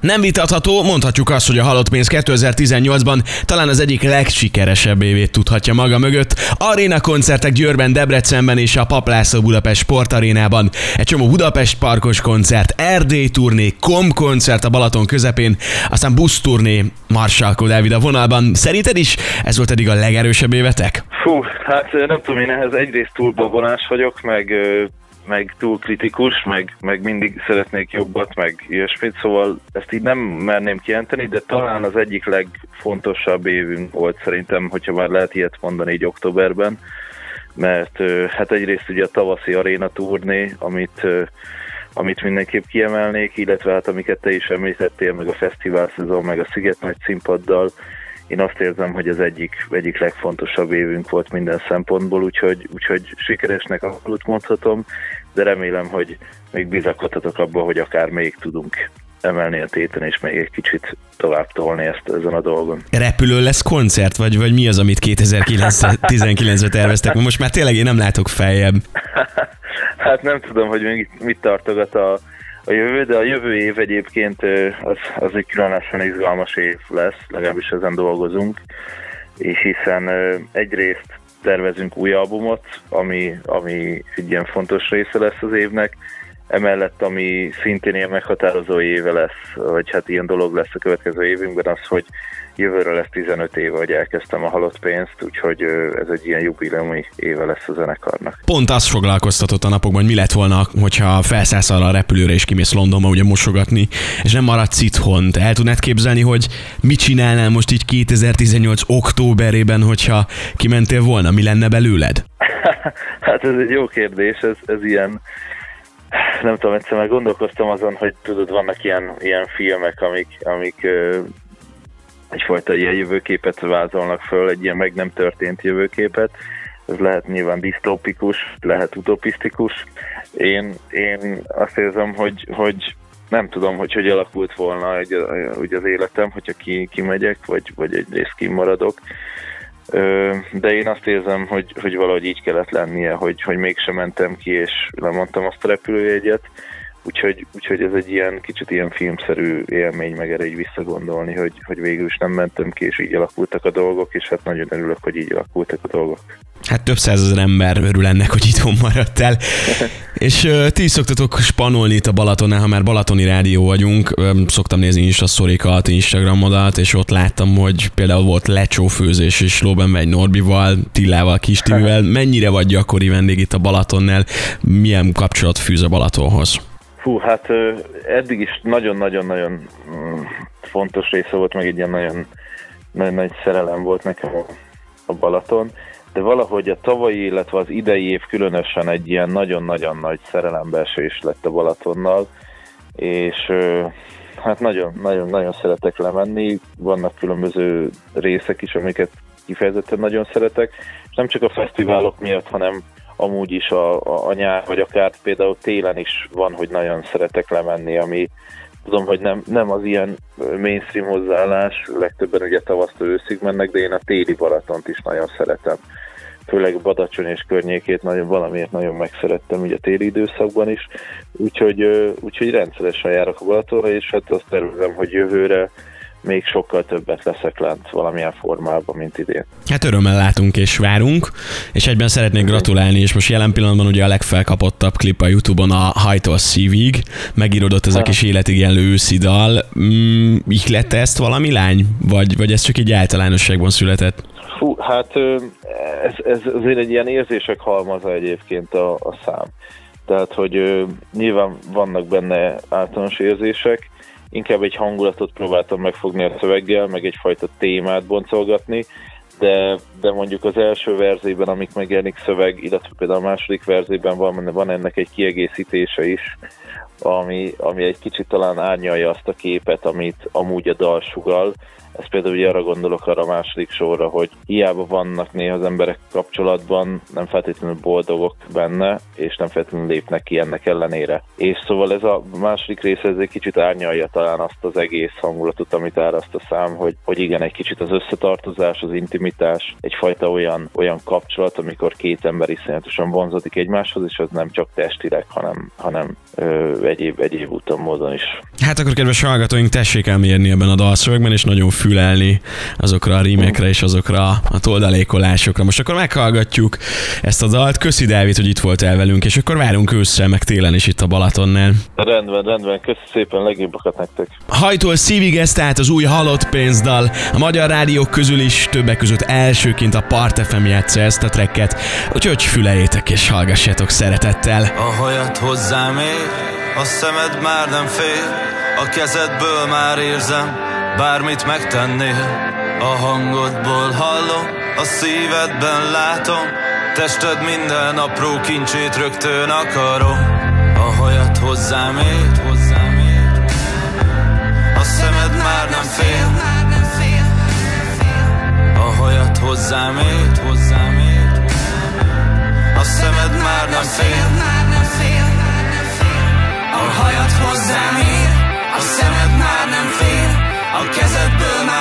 Nem vitatható, mondhatjuk azt, hogy a Halott Pénz 2018-ban talán az egyik legsikeresebb évét tudhatja maga mögött. Aréna koncertek Győrben, Debrecenben és a Paplászló Budapest Sportarénában. Egy csomó Budapest parkos koncert, Erdély turné, Kom koncert a Balaton közepén, aztán buszturné Marsalkó Dávid a vonalban. Szerinted is ez volt eddig a legerősebb évetek? Fú, hát nem tudom, én ehhez egyrészt túl babonás vagyok, meg meg túl kritikus, meg, meg mindig szeretnék jobbat, meg ilyesmit, szóval ezt így nem merném kijelenteni, de talán az egyik legfontosabb évünk volt szerintem, hogyha már lehet ilyet mondani így októberben, mert hát egyrészt ugye a tavaszi aréna turné, amit amit mindenképp kiemelnék, illetve hát amiket te is említettél, meg a fesztivál szezon, meg a Sziget nagy színpaddal, én azt érzem, hogy az egyik, egyik legfontosabb évünk volt minden szempontból, úgyhogy, úgyhogy sikeresnek abszolút mondhatom, de remélem, hogy még bizakodhatok abban, hogy akár még tudunk emelni a téten, és még egy kicsit tovább tolni ezt ezen a dolgon. Repülő lesz koncert, vagy, vagy mi az, amit 2019-re terveztek? Most már tényleg én nem látok feljebb. hát nem tudom, hogy még mit tartogat a, a jövő, de a jövő év egyébként az, az egy különösen izgalmas év lesz, legalábbis ezen dolgozunk, és hiszen egyrészt tervezünk új albumot, ami, ami egy ilyen fontos része lesz az évnek, emellett, ami szintén ilyen meghatározó éve lesz, vagy hát ilyen dolog lesz a következő évünkben, az, hogy jövőre lesz 15 éve, hogy elkezdtem a halott pénzt, úgyhogy ez egy ilyen jubileumi éve lesz a zenekarnak. Pont azt foglalkoztatott a napokban, hogy mi lett volna, hogyha felszállsz arra a repülőre és kimész Londonba ugye mosogatni, és nem maradsz itthon. El tudnád képzelni, hogy mit csinálnál most így 2018 októberében, hogyha kimentél volna? Mi lenne belőled? hát ez egy jó kérdés, ez, ez ilyen nem tudom, egyszer már gondolkoztam azon, hogy tudod, vannak ilyen, ilyen filmek, amik, amik egyfajta ilyen jövőképet vázolnak föl, egy ilyen meg nem történt jövőképet. Ez lehet nyilván disztópikus, lehet utopisztikus. Én, én azt érzem, hogy, hogy nem tudom, hogy hogy alakult volna hogy, hogy az életem, hogyha ki, kimegyek, vagy, vagy egyrészt kimaradok. De én azt érzem, hogy, hogy valahogy így kellett lennie, hogy, hogy mégsem mentem ki, és lemondtam azt a repülőjegyet, Úgyhogy, úgyhogy ez egy ilyen kicsit ilyen filmszerű élmény, meg erre így visszagondolni, hogy, hogy végül is nem mentem ki, és így alakultak a dolgok, és hát nagyon örülök, hogy így alakultak a dolgok. Hát több százezer ember örül ennek, hogy itthon maradtál. és uh, ti is szoktatok spanolni itt a Balatonnál, ha már balatoni rádió vagyunk. Um, szoktam nézni is a szorikat, Instagramodat, és ott láttam, hogy például volt lecsófőzés és Lóben megy Norbival, Tillával, Kistivel. Mennyire vagy gyakori vendég itt a Balatonnál? Milyen kapcsolat fűz a Balatonhoz? Fú, hát eddig is nagyon-nagyon-nagyon mm, fontos része volt, meg egy ilyen nagyon, nagyon nagy szerelem volt nekem a, Balaton, de valahogy a tavalyi, illetve az idei év különösen egy ilyen nagyon-nagyon nagy szerelembeesés lett a Balatonnal, és hát nagyon-nagyon szeretek lemenni, vannak különböző részek is, amiket kifejezetten nagyon szeretek, és nem csak a fesztiválok miatt, hanem amúgy is a, a, a nyár, vagy akár például télen is van, hogy nagyon szeretek lemenni, ami tudom, hogy nem, nem az ilyen mainstream hozzáállás, legtöbben ugye tavasztól őszig mennek, de én a téli Balatont is nagyon szeretem. Főleg Badacsony és környékét nagyon, valamiért nagyon megszerettem ugye téli időszakban is, úgyhogy, úgyhogy rendszeresen járok a Balatonra, és hát azt tervezem, hogy jövőre még sokkal többet leszek lent valamilyen formában, mint idén. Hát örömmel látunk és várunk, és egyben szeretnék gratulálni, és most jelen pillanatban ugye a legfelkapottabb klip a Youtube-on a Hajtól Szívig, megírodott ez a kis életigenlő őszi dal. Mm, lett ezt valami lány? Vagy, vagy ez csak egy általánosságban született? Fú, hát ez, ez azért egy ilyen érzések halmaza egyébként a, a szám. Tehát, hogy nyilván vannak benne általános érzések, inkább egy hangulatot próbáltam megfogni a szöveggel, meg egyfajta témát boncolgatni, de, de mondjuk az első verzében, amik megjelenik szöveg, illetve például a második verzében van, van ennek egy kiegészítése is, ami, ami egy kicsit talán árnyalja azt a képet, amit amúgy a dal sugal. Ez például ugye arra gondolok arra a második sorra, hogy hiába vannak néha az emberek kapcsolatban, nem feltétlenül boldogok benne, és nem feltétlenül lépnek ki ennek ellenére. És szóval ez a második része ez egy kicsit árnyalja talán azt az egész hangulatot, amit áraszt a szám, hogy, hogy igen, egy kicsit az összetartozás, az intimitás, egyfajta olyan, olyan kapcsolat, amikor két ember iszonyatosan vonzodik egymáshoz, és az nem csak testileg, hanem, hanem ö, egyéb, egyéb úton, módon is. Hát akkor kedves hallgatóink, tessék elmérni ebben a dalszövegben, és nagyon fülelni azokra a rímekre és azokra a toldalékolásokra. Most akkor meghallgatjuk ezt a dalt. Köszi Dávid, hogy itt voltál velünk, és akkor várunk ősszel, meg télen is itt a Balatonnál. Rendben, rendben, köszi szépen, legjobbakat nektek. Hajtól szívig ez tehát az új halott pénzdal. A magyar rádiók közül is többek között elsőként a Part FM játsza ezt a trekket, úgyhogy füleljétek és hallgassátok szeretettel. A hajat hozzám ér, a szemed már nem fél, a kezedből már érzem, bármit megtennél. A hangodból hallom, a szívedben látom, tested minden apró kincsét rögtön akarom. A hajat hozzám ér, hozzám ér. a szemed már nem fél, a hajat hozzám ér, hozzám ér. a szemed már nem fél. A hajat hozzám ér, a szemed O kez öptüm